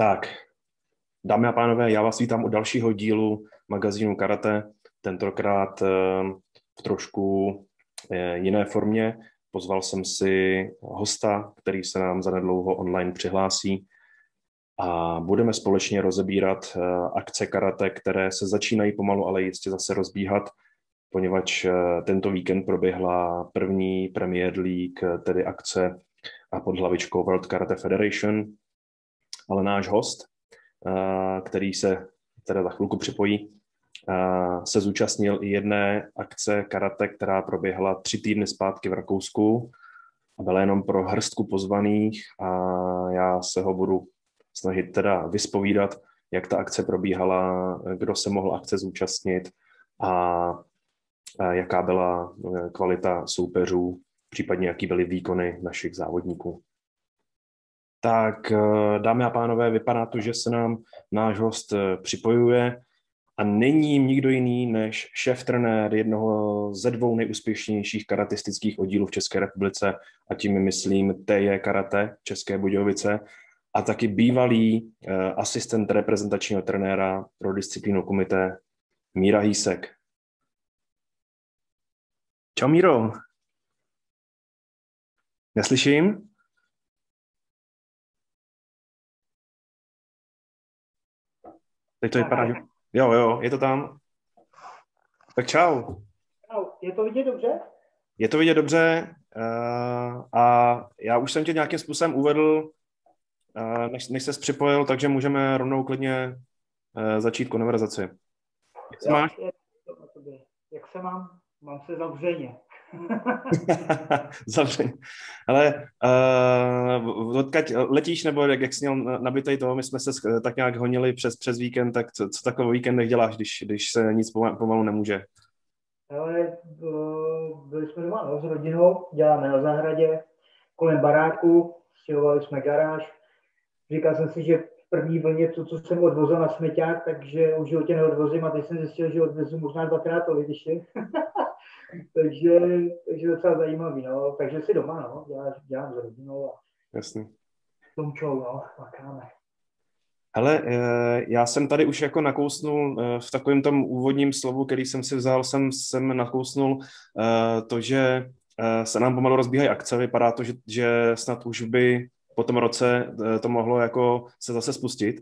Tak, dámy a pánové, já vás vítám u dalšího dílu magazínu Karate, tentokrát eh, v trošku eh, jiné formě. Pozval jsem si hosta, který se nám zanedlouho online přihlásí a budeme společně rozebírat eh, akce karate, které se začínají pomalu, ale jistě zase rozbíhat, poněvadž tento víkend proběhla první Premier League, tedy akce a pod hlavičkou World Karate Federation, ale náš host, eh, který se teda za chvilku připojí, eh, se zúčastnil i jedné akce karate, která proběhla tři týdny zpátky v Rakousku a byla jenom pro hrstku pozvaných a já se ho budu snažit teda vyspovídat, jak ta akce probíhala, kdo se mohl akce zúčastnit a jaká byla eh, kvalita soupeřů, případně jaký byly výkony našich závodníků. Tak eh, dámy a pánové, vypadá to, že se nám náš host eh, připojuje a není nikdo jiný než šéf trenér jednoho ze dvou nejúspěšnějších karatistických oddílů v České republice a tím myslím TJ Karate České Budějovice a taky bývalý uh, asistent reprezentačního trenéra pro disciplínu komité Míra Hýsek. Čau Míro. Neslyším? Teď to vypadá, že... Jo, jo, je to tam. Tak čau. Je to vidět dobře? Je to vidět dobře uh, a já už jsem tě nějakým způsobem uvedl, uh, než, než ses připojil, takže můžeme rovnou klidně uh, začít konverzaci. Jak se máš? Jak se mám? Mám se zavřeně. Zavřeň. Ale uh, odkaď letíš, nebo jak, jak jsi měl nabitej toho, my jsme se tak nějak honili přes, přes víkend, tak co, co takový víkend děláš, když, když se nic pomalu nemůže? Ale byli jsme doma no, s rodinou, děláme na zahradě, kolem baráku, stěhovali jsme garáž. Říkal jsem si, že první vlně to, co jsem odvozil na smeťák, takže už životě neodvozím a teď jsem zjistil, že odvezu možná dvakrát tolik ještě. takže, takže docela zajímavý, no. Takže si doma, no, dělám, dělám s rodinou a Jasný. tomčou, no, makáme. Ale eh, já jsem tady už jako nakousnul eh, v takovém tom úvodním slovu, který jsem si vzal, jsem, jsem nakousnul eh, to, že se nám pomalu rozbíhají akce. Vypadá to, že, že snad už by po tom roce to mohlo jako se zase spustit.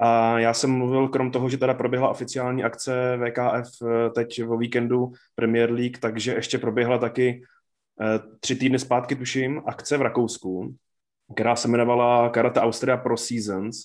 A já jsem mluvil, krom toho, že teda proběhla oficiální akce VKF eh, teď o víkendu Premier League, takže ještě proběhla taky eh, tři týdny zpátky, tuším, akce v Rakousku, která se jmenovala Karate Austria Pro Seasons.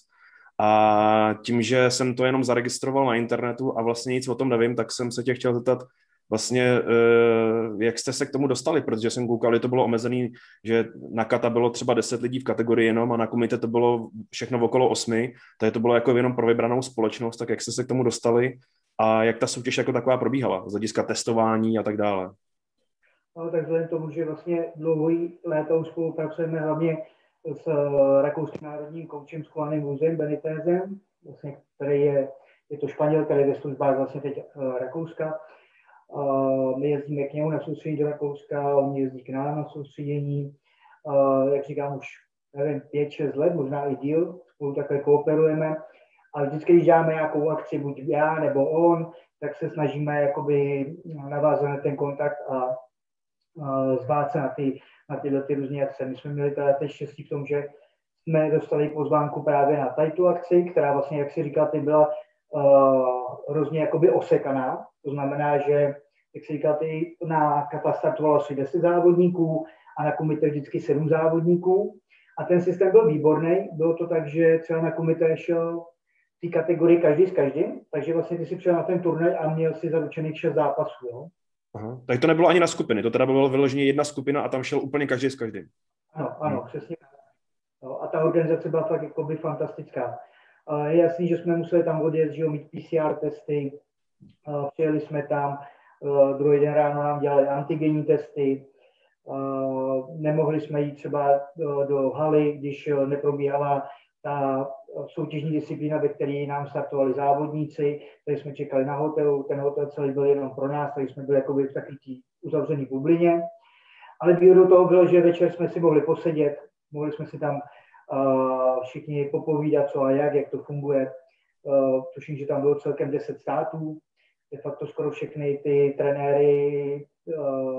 A tím, že jsem to jenom zaregistroval na internetu a vlastně nic o tom nevím, tak jsem se tě chtěl zeptat, vlastně, eh, jak jste se k tomu dostali, protože jsem koukal, to bylo omezený, že na kata bylo třeba 10 lidí v kategorii jenom a na komite to bylo všechno okolo 8, takže to bylo jako jenom pro vybranou společnost, tak jak jste se k tomu dostali a jak ta soutěž jako taková probíhala, z hlediska testování a tak dále. No, tak vzhledem tomu, že vlastně dlouhý léta už spolupracujeme hlavně s eh, rakouským národním koučem s Kovaným Vůzem Benitezem, vlastně, který je, je to Španěl, který je ve službách vlastně teď uh, Rakouska, my jezdíme k němu na soustředění do Rakouska, on jezdí k nám na soustředění. Jak říkám, už nevím, pět, šest let, možná i díl, spolu takhle kooperujeme. A vždycky, když děláme nějakou akci, buď já nebo on, tak se snažíme jakoby navázat na ten kontakt a, zvát se na, ty, na tyhle ty různé akce. My jsme měli teda teď štěstí v tom, že jsme dostali pozvánku právě na tady tu akci, která vlastně, jak si říkal, ty byla uh, hrozně jakoby osekaná. To znamená, že, jak si říkal, ty na kata startovalo asi 10 závodníků a na komite vždycky 7 závodníků. A ten systém byl výborný. Bylo to tak, že třeba na komite šel v té kategorii každý s každým, takže vlastně ty si přijel na ten turnaj a měl si zaručených 6 zápasů. Jo? Aha. Tak to nebylo ani na skupiny, to teda bylo vyloženě jedna skupina a tam šel úplně každý s každým. Ano, ano, hmm. přesně. No, a ta organizace byla fakt jako by fantastická. Je jasný, že jsme museli tam odjet, že jo, mít PCR testy, přijeli jsme tam, druhý den ráno nám dělali antigenní testy, nemohli jsme jít třeba do, do haly, když neprobíhala ta soutěžní disciplína, ve které nám startovali závodníci, takže jsme čekali na hotelu, ten hotel celý byl jenom pro nás, takže jsme byli jakoby v takový uzavřený bublině. Ale výhodou toho bylo, že večer jsme si mohli posedět, mohli jsme si tam všichni popovídat, co a jak, jak to funguje. Tuším, že tam bylo celkem 10 států, de facto skoro všechny ty trenéry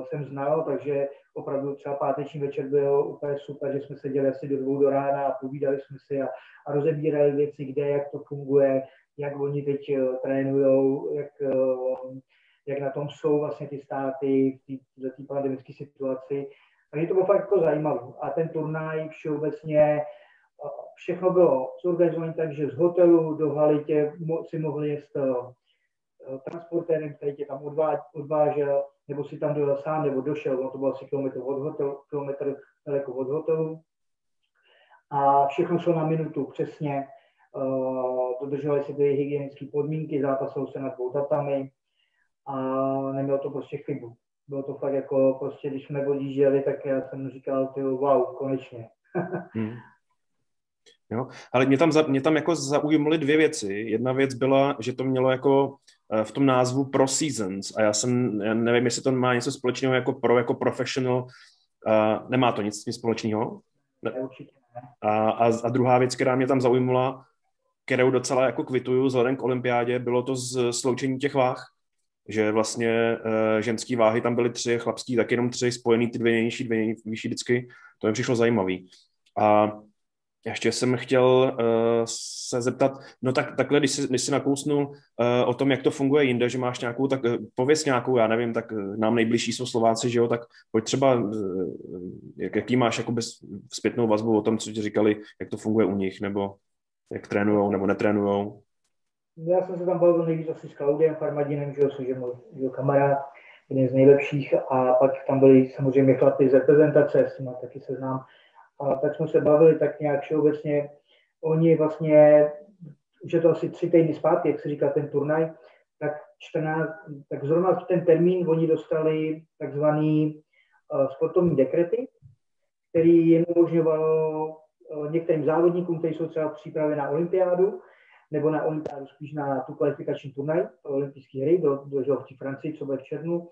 jsem znal, takže opravdu třeba páteční večer byl úplně super, že jsme seděli asi do dvou do rána a povídali jsme si a, a rozebírali věci, kde, jak to funguje, jak oni teď uh, trénujou, jak, uh, jak na tom jsou vlastně ty státy v té pandemické situaci. Takže to bylo fakt jako zajímavé. A ten turnaj všeobecně, všechno bylo zorganizované tak, že z hotelu do haly si mohli jet transportérem, který tě tam odvážel, nebo si tam dojel sám, nebo došel, no to bylo asi kilometr od hotelu, kilometr daleko od hotelu. A všechno šlo na minutu přesně, uh, dodržovaly se ty hygienické podmínky, zápasilo se na dvou tatami a nemělo to prostě chybu. Bylo to fakt jako prostě, když jsme odjížděli, tak já jsem říkal, ty wow, konečně. hmm. Jo, ale mě tam, za, mě tam jako zaujímaly dvě věci. Jedna věc byla, že to mělo jako Eh, v tom názvu Pro Seasons a já jsem, já nevím, jestli to má něco společného jako pro, jako professional, uh, nemá to nic s tím společného? Ne. A, a, a druhá věc, která mě tam zaujmula, kterou docela jako kvituju vzhledem k olympiádě, bylo to z sloučení těch váh, že vlastně uh, ženský váhy tam byly tři, chlapský tak jenom tři, spojený ty dvě nejnižší, dvě nejvyšší vždycky, to mi přišlo zajímavý. A ještě jsem chtěl uh, se zeptat, no tak takhle, když jsi, když jsi nakousnul uh, o tom, jak to funguje jinde, že máš nějakou, tak uh, pověs nějakou, já nevím, tak uh, nám nejbližší jsou Slováci, že jo, tak pojď třeba, uh, jak, jaký máš jako bez, zpětnou vazbu o tom, co ti říkali, jak to funguje u nich, nebo jak trénujou, nebo netrénujou? Já jsem se tam bavil nejvíc asi s Klaudiem Farmadinem, že jo, což je můj, kamarád, jeden z nejlepších, a pak tam byli samozřejmě chlapi z reprezentace, s tím taky se znám, a tak jsme se bavili tak nějak všeobecně. Oni vlastně, už je to asi tři týdny zpátky, jak se říká ten turnaj, tak 14, tak zrovna v ten termín oni dostali takzvaný uh, sportovní dekrety, který jim umožňovalo uh, některým závodníkům, kteří jsou třeba v přípravě na olympiádu, nebo na olympiádu spíš na tu kvalifikační turnaj pro olympijské hry do, do, do Francii, co bude v červnu,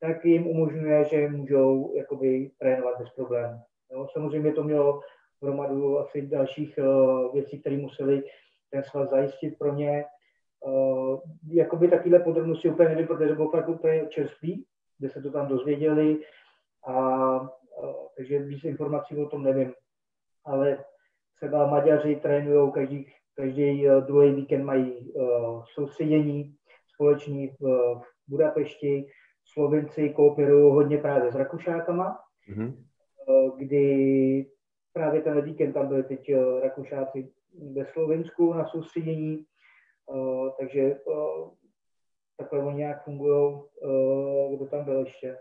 tak jim umožňuje, že můžou jakoby trénovat bez problémů. Jo, samozřejmě to mělo hromadu asi dalších uh, věcí, které museli ten svaz zajistit pro ně. Uh, jakoby takovéhle podrobnosti úplně nevím, protože to bylo fakt úplně čerstvý, kde se to tam dozvěděli, a, uh, takže víc informací o tom nevím. Ale třeba Maďaři trénují každý, každý uh, druhý víkend mají uh, soustředění společný v, v Budapešti. Slovenci kooperují hodně právě s Rakušákama, mm-hmm. Eh, kdy právě ten víkend tam byli teď eh, Rakušáci ve Slovensku na soustředění, eh, takže takhle oni nějak fungují, kdo tam byl ještě.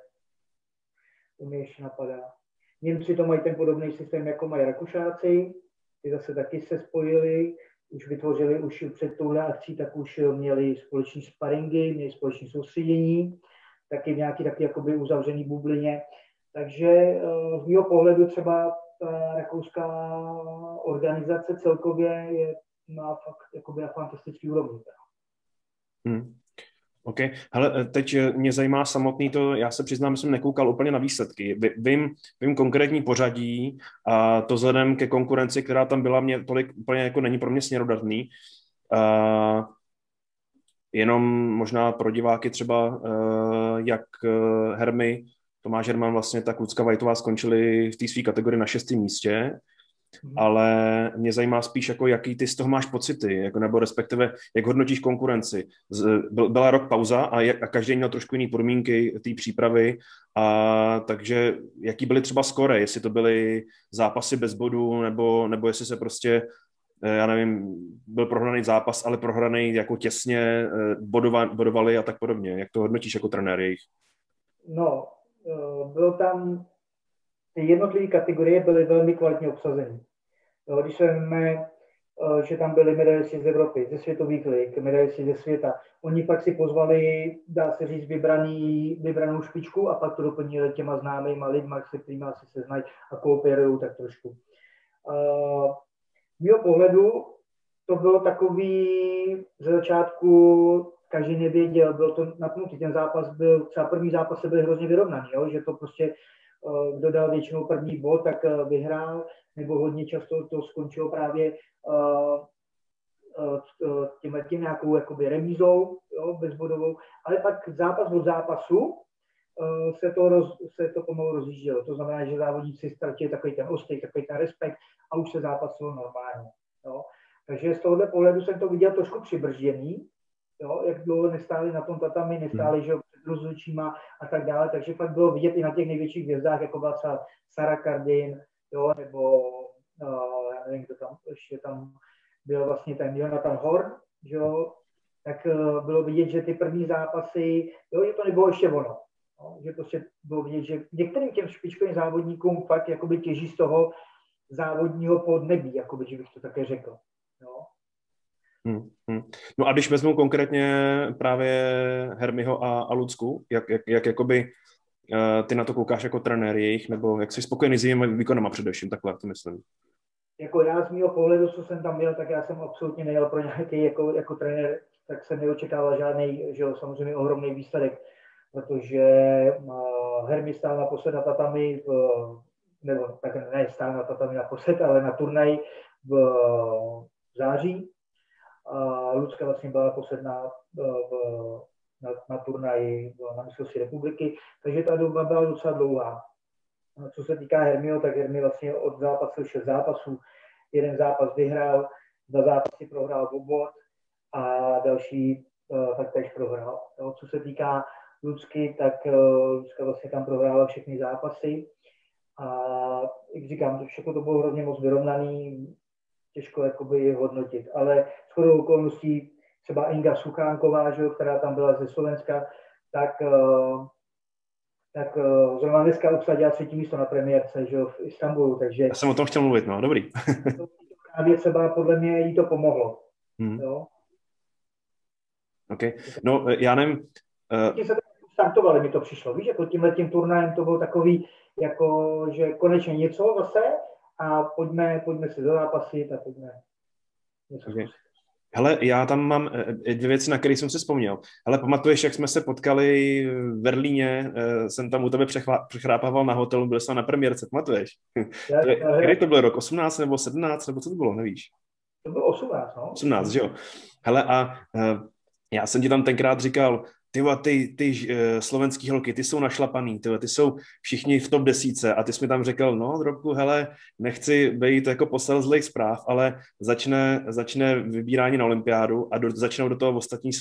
To mi ještě napadá. Němci to mají ten podobný systém, jako mají Rakušáci, ty zase taky se spojili, už vytvořili už před touhle akcí, tak už měli společní sparingy, měli společní soustředění, taky v nějaký taky jakoby uzavřený bublině. Takže eh, z mého pohledu třeba ta rakouská organizace celkově je, má fakt jakoby na fantastický úrovni. Hmm. OK. Hele, eh, teď eh, mě zajímá samotný to, já se přiznám, že jsem nekoukal úplně na výsledky. Vím, vím konkrétní pořadí a to vzhledem ke konkurenci, která tam byla, mě tolik úplně jako není pro mě směrodatný. Uh, jenom možná pro diváky třeba, jak Hermy Tomáš Herman vlastně tak Lucka Vajtová skončili v té své kategorii na šestém místě, mm. ale mě zajímá spíš, jako jaký ty z toho máš pocity, jako, nebo respektive, jak hodnotíš konkurenci. Z, byla rok pauza a, jak, a každý měl trošku jiné podmínky té přípravy, a takže jaký byly třeba skore, jestli to byly zápasy bez bodů, nebo, nebo jestli se prostě eh, já nevím, byl prohraný zápas, ale prohraný jako těsně, eh, bodova, bodovali a tak podobně. Jak to hodnotíš jako trenér jejich? No, bylo tam, ty jednotlivé kategorie byly velmi kvalitně obsazeny. Když jsme, eh, že tam byly medailisti z Evropy, ze světových lig, medailisti ze světa, oni pak si pozvali, dá se říct, vybraný, vybranou špičku a pak to doplnili těma známýma lidma, se kterými asi se znají a kooperují tak trošku. Eh, z mého pohledu to bylo takový ze začátku každý nevěděl, byl to napnutý, ten zápas byl, třeba první zápas se byl hrozně vyrovnaný, jo? že to prostě kdo dal většinou první bod, tak vyhrál, nebo hodně často to skončilo právě tím, tím nějakou jakoby remízou, jo, bezbodovou, ale pak zápas od zápasu se to, roz, se to pomalu rozjíždělo. To znamená, že závodníci ztratili takový ten ostej, takový ten respekt a už se zápasilo normálně. Jo. Takže z tohohle pohledu jsem to viděl trošku přibržděný, jo, jak dlouho nestáli na tom tatami, nestáli, hmm. že před a tak dále, takže fakt bylo vidět i na těch největších hvězdách, jako byla třeba Sarah Cardin, jo, nebo uh, já nevím, kdo tam ještě tam byl vlastně ten Jonathan Horn, že jo, tak uh, bylo vidět, že ty první zápasy, jo, že to nebylo ještě ono. No, že prostě bylo vidět, že některým těm špičkovým závodníkům fakt jakoby těží z toho závodního podnebí, jakoby, že bych to také řekl. No. Hmm, hmm. No a když vezmu konkrétně právě Hermiho a, a Lucku, jak, jak, jak jakoby uh, ty na to koukáš jako trenér jejich, nebo jak jsi spokojený s jejím výkonama především, takhle to myslím. Jako já z mého pohledu, co jsem tam měl, tak já jsem absolutně nejel pro nějaký jako, jako trenér, tak jsem neočekával žádný, že jo, samozřejmě ohromný výsledek, protože uh, Hermi stál naposled na tatami, v, nebo tak ne stál na tatami naposled, ale na turnaj v, v září, a Lucka vlastně byla posledná v, na, na turnaji na mistrovství republiky, takže ta doba byla docela dlouhá. Co se týká Hermio, tak Hermi vlastně od zápasu šest zápasů. Jeden zápas vyhrál, dva zápasy prohrál v a další uh, taktéž prohrál. Jo, co se týká Lucky, tak uh, Lucka vlastně tam prohrála všechny zápasy. A jak říkám, to všechno to bylo hrozně moc vyrovnaný, těžko jakoby hodnotit. Ale s chodou okolností třeba Inga Suchánková, že, která tam byla ze Slovenska, tak, eh, tak eh, zrovna dneska obsadila třetí místo na premiérce že, v Istanbulu. Takže Já jsem o tom chtěl mluvit, no, dobrý. to právě třeba podle mě jí to pomohlo. Hmm. Jo? OK. No, já nevím... Uh... se startovali, mi to přišlo. Víš, jako tímhle tím turnajem to bylo takový, jako, že konečně něco zase, a pojďme, pojďme si do zápasy a pojďme něco okay. Hele, já tam mám eh, dvě věci, na které jsem si vzpomněl. Ale pamatuješ, jak jsme se potkali v Berlíně, eh, jsem tam u tebe přechrápával na hotelu, byl jsem na premiérce, pamatuješ? Já, to je, kdy to byl rok, 18 nebo 17, nebo co to bylo, nevíš? To bylo 18, no. 18, že jo. Hele, a já jsem ti tam tenkrát říkal, ty, ty, ty uh, slovenský holky, ty jsou našlapaný, ty, ty jsou všichni v top desíce a ty jsi mi tam řekl, no drobku, hele, nechci být jako posel zlých zpráv, ale začne, začne vybírání na olympiádu a do, začnou do toho ostatní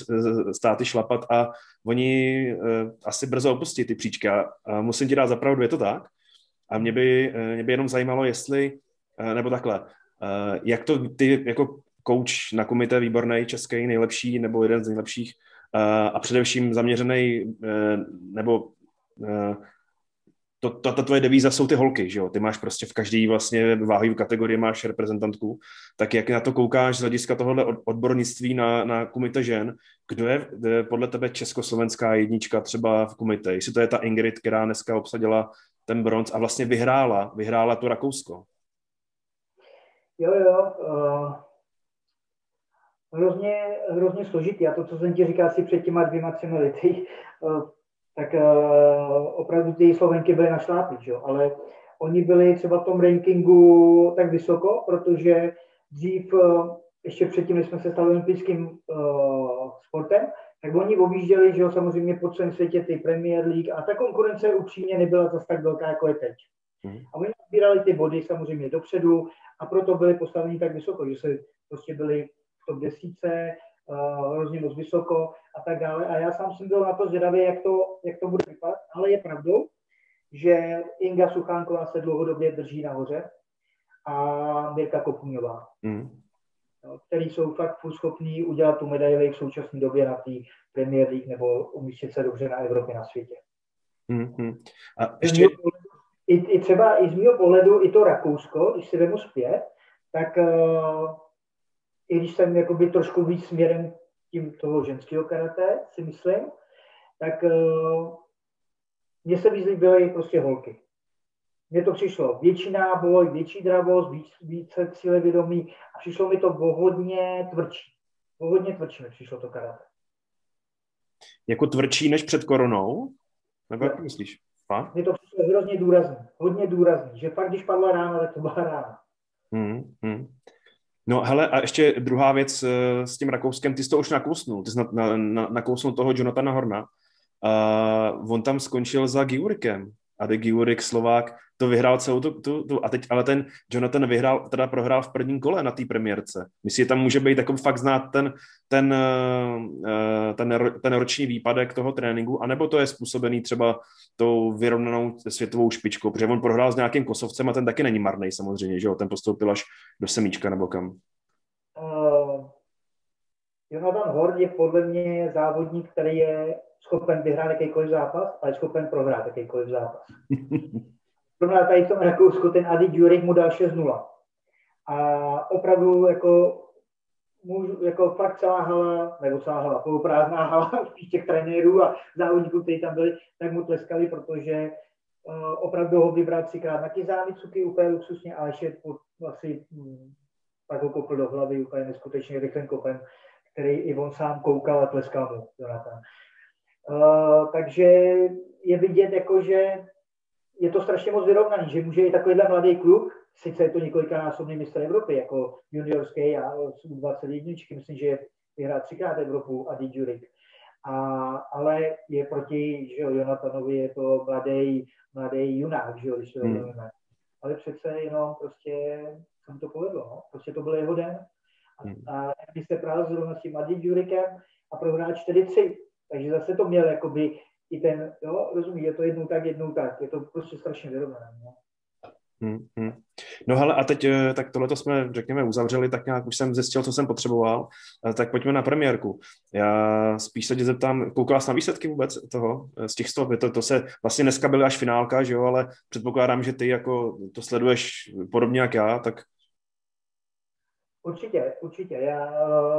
státy šlapat a oni uh, asi brzo opustí ty příčka. A musím ti dát zapravdu, je to tak? A mě by, uh, mě by jenom zajímalo, jestli, uh, nebo takhle, uh, jak to ty jako coach na komité výborný, český, nejlepší nebo jeden z nejlepších, Eh, a především zaměřený, eh, nebo eh, to, ta, ta tvoje devíza jsou ty holky, že jo? Ty máš prostě v každý vlastně váhový kategorii máš reprezentantku, tak jak na to koukáš z hlediska tohohle odbornictví na, na kumite žen, kdo je podle tebe československá jednička třeba v kumite? Jestli to je ta Ingrid, která dneska obsadila ten bronz a vlastně vyhrála, vyhrála to Rakousko. Jo, jo, uh, hrozně, hrozně složitý. A to, co jsem ti říkal si před těma dvěma, třemi lety, eh, tak eh, opravdu ty Slovenky byly na šlápy, jo? ale oni byli třeba v tom rankingu tak vysoko, protože dřív, eh, ještě předtím, než jsme se stali olympijským sportem, tak oni objížděli, že jo, samozřejmě po celém světě ty Premier League a ta konkurence upřímně nebyla zase tak velká, jako je teď. Mm. A oni sbírali ty body samozřejmě dopředu a proto byli postaveni tak vysoko, že se prostě byli top desíce, uh, hrozně moc vysoko a tak dále. A já sám jsem byl na to zvědavý, jak to, jak to bude vypadat, ale je pravdou, že Inga Suchánková se dlouhodobě drží nahoře a Mirka Kopuňová, mm. který jsou fakt schopní udělat tu medaili v současné době na té Premier League nebo umístit se dobře na Evropě, na světě. Mm-hmm. A ještě... I, I třeba i z mého pohledu, i to Rakousko, když si vemu zpět, tak uh, i když jsem jakoby trošku víc směrem tím toho ženského karate, si myslím, tak uh, mně se víc líbily prostě holky. Mně to přišlo větší náboj, větší dravost, víc, více cílevědomí a přišlo mi to o hodně tvrdší. O hodně tvrdší mi přišlo to karate. Jako tvrdší než před koronou? Nebo jak myslíš? Mně to přišlo hrozně důrazný, hodně důrazný, že fakt, když padla rána, tak to byla rána. Hmm, hmm. No hele, a ještě druhá věc eh, s tím Rakouskem, ty jsi to už nakousnul, ty jsi na, na, na, nakousnul toho Jonathana Horna. Uh, on tam skončil za Giurikem. A de Giurik, Slovák, to vyhrál celou tu, tu, tu, a teď, ale ten Jonathan vyhrál, teda prohrál v prvním kole na té premiérce. Myslíš, že tam může být jako fakt znát ten, ten, eh, ten, ten roční výpadek toho tréninku, anebo to je způsobený třeba tou vyrovnanou světovou špičkou, protože on prohrál s nějakým kosovcem a ten taky není marný samozřejmě, že jo, ten postoupil až do semíčka nebo kam. Jonathan Hord je podle mě závodník, který je schopen vyhrát jakýkoliv zápas a je schopen prohrát jakýkoliv zápas. Zrovna tady v tom Rakousku ten Adi Djurik mu dal 6-0. A opravdu jako můžu, jako fakt celá hala, nebo celá hala, poloprázdná hala těch trenérů a závodníků, kteří tam byli, tak mu tleskali, protože uh, opravdu ho vybral třikrát na Kizány, cuky úplně luxusně, ale ještě pod, asi hm, pak ho kopl do hlavy úplně neskutečně rychlým kopem, který i on sám koukal a tleskal mu, Jonathan. Uh, takže je vidět, jako, že je to strašně moc vyrovnaný, že může i takovýhle mladý klub, sice je to několikanásobný mistr Evropy, jako juniorský a U21, myslím, že vyhrál třikrát Evropu a Jurik. A, ale je proti že jo, Jonathanovi, je to mladý, mladý junák, že jo, když to hmm. Ale přece jenom prostě se mu to povedlo, no. prostě to byl jeho den. A, hmm. a když se právě zrovna s tím Adi Jurikem a prohrál 4-3, takže zase to měl jakoby i ten, jo, rozumí, je to jednou tak, jednou tak, je to prostě strašně vyrovnané. No. Hmm, hmm. No hele, a teď, eh, tak tohle jsme, řekněme, uzavřeli, tak nějak už jsem zjistil, co jsem potřeboval, eh, tak pojďme na premiérku. Já spíš se tě zeptám, koukala jsi na výsledky vůbec toho, eh, z těch stop, to, to se vlastně dneska byly až finálka, že jo, ale předpokládám, že ty jako to sleduješ podobně jak já, tak Určitě, určitě. Já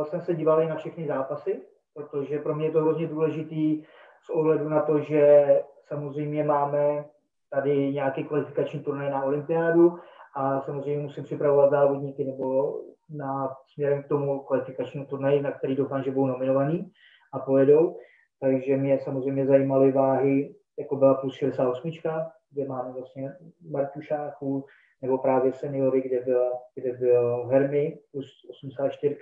jsem se díval i na všechny zápasy, protože pro mě je to hrozně důležitý s ohledu na to, že samozřejmě máme tady nějaký kvalifikační turnaj na olympiádu a samozřejmě musím připravovat závodníky nebo na směrem k tomu kvalifikačnímu turnaji, na který doufám, že budou nominovaní a pojedou. Takže mě samozřejmě zajímaly váhy, jako byla plus 68, kde máme vlastně Martušáku, nebo právě seniory, kde byl, kde byl Hermy plus 84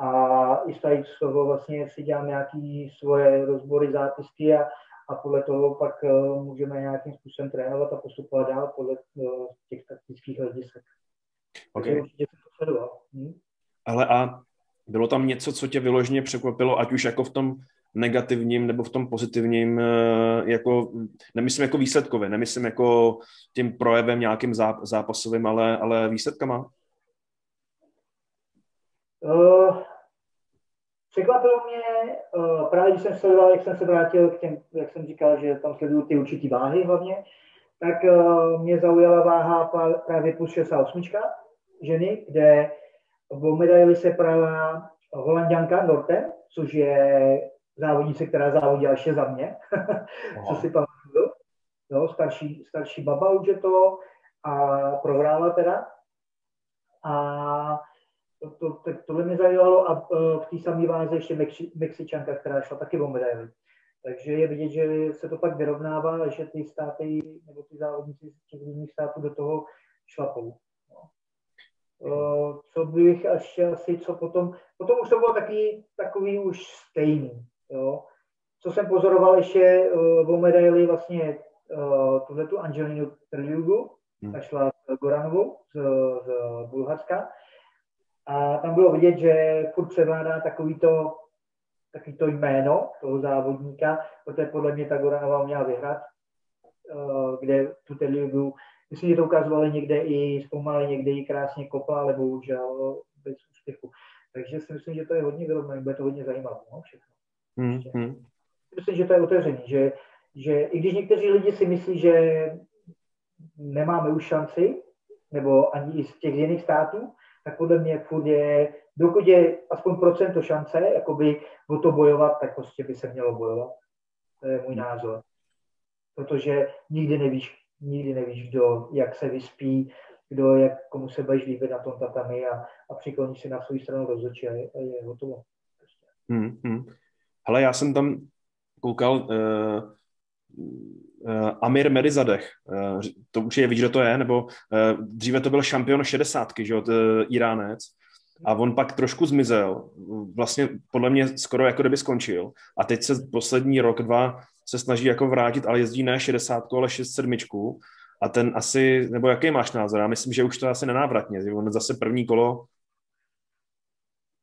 a i z toho vlastně si dělám nějaké svoje rozbory, zápisky a, a podle toho pak uh, můžeme nějakým způsobem trénovat a postupovat dál podle uh, těch taktických hledisek. Okay. určitě jsem to sledoval. Hm? Ale a bylo tam něco, co tě vyloženě překvapilo, ať už jako v tom negativním nebo v tom pozitivním, eh, jako, nemyslím jako výsledkově, nemyslím jako tím projevem nějakým zápasovým, ale, ale výsledkama? Uh, Překvapilo mě, uh, právě když jsem sledoval, jak jsem se vrátil k těm, jak jsem říkal, že tam sleduju ty určitý váhy hlavně, tak uh, mě zaujala váha právě plus 68 ženy, kde v medaili se prala holanděnka Norten, což je závodnice, která závodila ještě za mě, co si pamatuju. No, starší, starší baba už je to a prohrála teda. A to, to, to, tohle mě zajímalo a uh, v té samé váze ještě Mexi, Mexičanka, která šla taky o medaili. Takže je vidět, že se to pak vyrovnává, že ty státy nebo ty závodníci z těch různých států do toho šlapou. No. Uh, co bych až asi, co potom, potom už to bylo taky, takový už stejný. Jo. Co jsem pozoroval ještě uh, o medaili vlastně uh, tuhle tu Angelinu Trliugu, hmm. ta šla s Goranovou z, z Bulharska, a tam bylo vidět, že furt převládá takový to, takový to jméno toho závodníka, protože podle mě ta Goranova měla vyhrát, eh, kde tu ligu, myslím, že to ukazovali někde i zpomalili, někde i krásně kopla, ale bohužel bez úspěchu. Takže si myslím, že to je hodně vyrovnané, bude to hodně zajímavé, no, všechno. Mm-hmm. Myslím, že to je otevřený, že, že i když někteří lidi si myslí, že nemáme už šanci, nebo ani i z těch jiných států, tak podle mě furt je, dokud je aspoň procento šance, jakoby o to bojovat, tak prostě by se mělo bojovat. To je můj názor. Protože nikdy nevíš, nikdy nevíš, kdo, jak se vyspí, kdo, jak, komu se budeš líbit na tom tatami a, a přikloní si na svou stranu rozhodčí a je, a je hotovo. Hmm, hmm. Hele, já jsem tam koukal, uh, uh, Amir Merizadeh, uh, to už je, víš, kdo to je, nebo uh, dříve to byl šampion 60, že jo, Iránec, a on pak trošku zmizel, vlastně podle mě skoro jako kdyby skončil a teď se poslední rok, dva se snaží jako vrátit, ale jezdí ne 60, ale 67 a ten asi, nebo jaký máš názor? Já myslím, že už to asi nenávratně, on zase první kolo.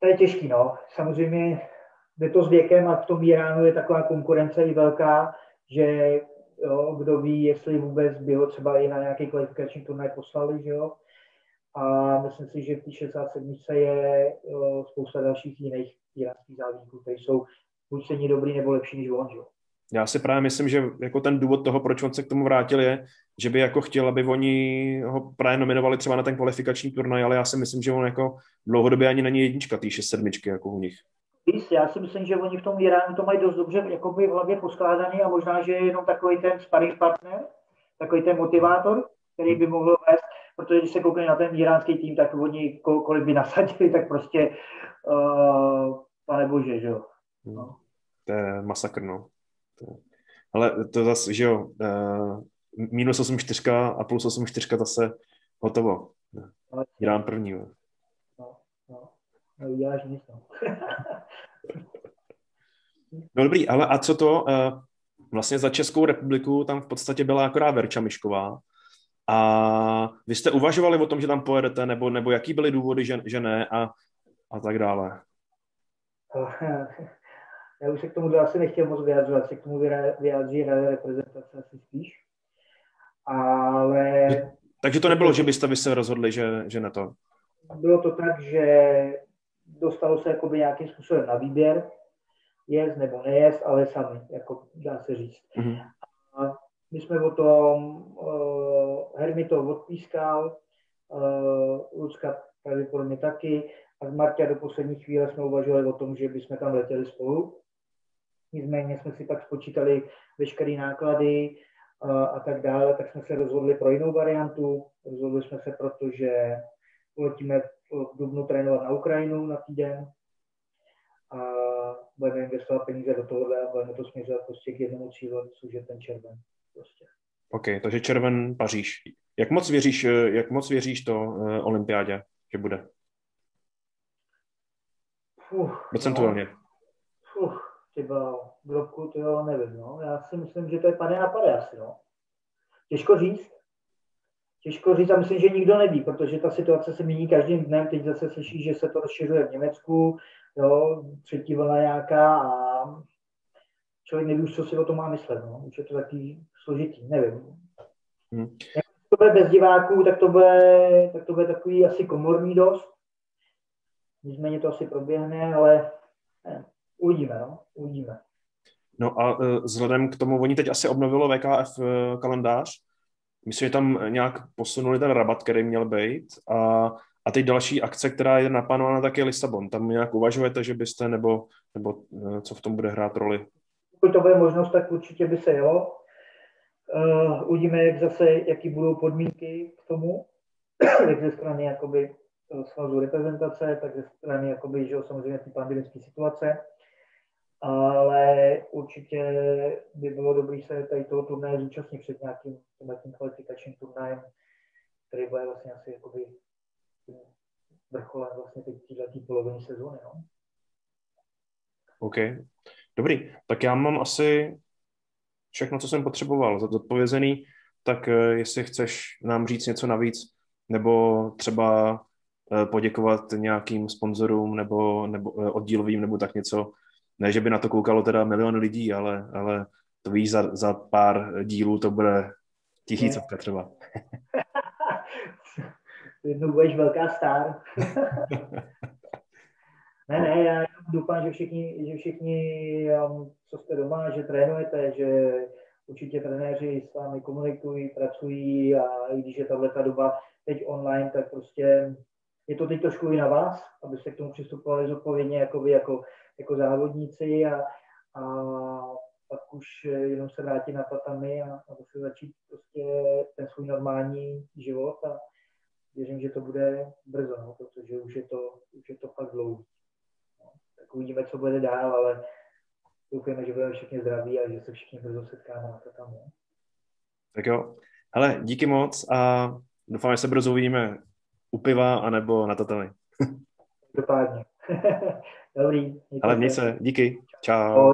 To je těžký, no. Samozřejmě jde to s věkem a v tom Iránu je taková konkurence i velká, že jo, kdo ví, jestli vůbec by ho třeba i na nějaký kvalifikační turnaj poslali, že jo. A myslím si, že v té 67 je jo, spousta dalších jiných iránských závodníků, kteří jsou buď stejně dobrý nebo lepší než on, že jo. Já si právě myslím, že jako ten důvod toho, proč on se k tomu vrátil, je, že by jako chtěl, aby oni ho právě nominovali třeba na ten kvalifikační turnaj, ale já si myslím, že on jako dlouhodobě ani není jednička té 6 sedmičky jako u nich. Já si myslím, že oni v tom Iránu to mají dost dobře jakoby v hlavě poskládaný a možná, že je jenom takový ten sparring partner, takový ten motivátor, který by mohl vést, protože když se koukne na ten iránský tým, tak oni kolik by nasadili, tak prostě uh, pane bože, že jo. No. To je masakr, no. Ale to zase, že jo, uh, minus 8,4 a plus 8,4 zase hotovo. Irán první. No. Neuděláš nic, no. no dobrý, ale a co to? Uh, vlastně za Českou republiku tam v podstatě byla akorát Verča Mišková. A vy jste uvažovali o tom, že tam pojedete, nebo, nebo jaký byly důvody, že, že ne a, a tak dále? Já už se k tomu asi nechtěl moc vyjadřovat, se k tomu vyjádří reprezentace asi spíš. Ale... Takže to nebylo, že byste vy se rozhodli, že, že na to? Bylo to tak, že dostalo se jakoby nějakým způsobem na výběr, jest nebo nejest, ale sami, jako dá se říct. Mm-hmm. A my jsme o tom, uh, Hermi to odpískal, uh, Lucka pravděpodobně taky, a z Marta do poslední chvíle jsme uvažovali o tom, že bychom tam letěli spolu. Nicméně jsme si pak spočítali veškeré náklady a, a tak dále, tak jsme se rozhodli pro jinou variantu. Rozhodli jsme se proto, že poletíme v Dubnu trénovat na Ukrajinu na týden a budeme investovat peníze do tohohle a budeme to směřovat prostě k jednomu cílu, což je ten červen. Prostě. OK, takže červen Paříž. Jak moc věříš, jak moc věříš to uh, olympiádě, že bude? Procentuálně. No. Fuh, třeba drobku, to jo, nevím, no. Já si myslím, že to je pane na pade asi, no. Těžko říct. Těžko říct a myslím, že nikdo neví, protože ta situace se mění každým dnem. Teď zase slyší, že se to rozšiřuje v Německu, jo, třetí vlna nějaká a člověk neví co si o tom má myslet, no. Už je to taky složitý, nevím. Hmm. Jak to bude bez diváků, tak to bude, tak to bude takový asi komorní dost. Nicméně to asi proběhne, ale ne, Uvidíme, no, uvidíme. No a uh, vzhledem k tomu, oni teď asi obnovilo VKF uh, e, kalendář. Myslím, že tam nějak posunuli ten rabat, který měl být. A, a teď další akce, která je naplánována, tak je Lisabon. Tam nějak uvažujete, že byste, nebo, nebo uh, co v tom bude hrát roli? Pokud to bude možnost, tak určitě by se jelo. Uh, uvidíme, jak zase, jaký budou podmínky k tomu, jak ze strany jakoby svazu reprezentace, tak ze strany jakoby, že samozřejmě pandemické situace ale určitě by bylo dobré se tady toho turnaje zúčastnit před nějakým tím kvalifikačním turnajem, který bude vlastně asi jakoby vrcholem vlastně teď této poloviny sezóny. No. OK. Dobrý, tak já mám asi všechno, co jsem potřeboval, zodpovězený, tak eh, jestli chceš nám říct něco navíc, nebo třeba eh, poděkovat nějakým sponzorům nebo, nebo eh, oddílovým, nebo tak něco, ne, že by na to koukalo teda milion lidí, ale, ale to víš, za, za pár dílů to bude tisícovka třeba. Jednou budeš velká star. ne, ne, já doufám, že všichni, že všichni, um, co jste doma, že trénujete, že určitě trenéři s vámi komunikují, pracují a i když je tato doba teď online, tak prostě je to teď trošku i na vás, abyste k tomu přistupovali zodpovědně jako vy, jako jako závodníci a, a pak už jenom se vrátit na tatami a, a zase začít prostě ten svůj normální život a věřím, že to bude brzo, no, protože už je to, už je to fakt dlouho. No, tak uvidíme, co bude dál, ale doufujeme, že budeme všichni zdraví a že se všichni brzo setkáme na to tam. Tak jo. Hele, díky moc a doufám, že se brzo uvidíme u piva anebo na tatami. Dopadně. Dobrý. Ale měj se. Díky. Čau.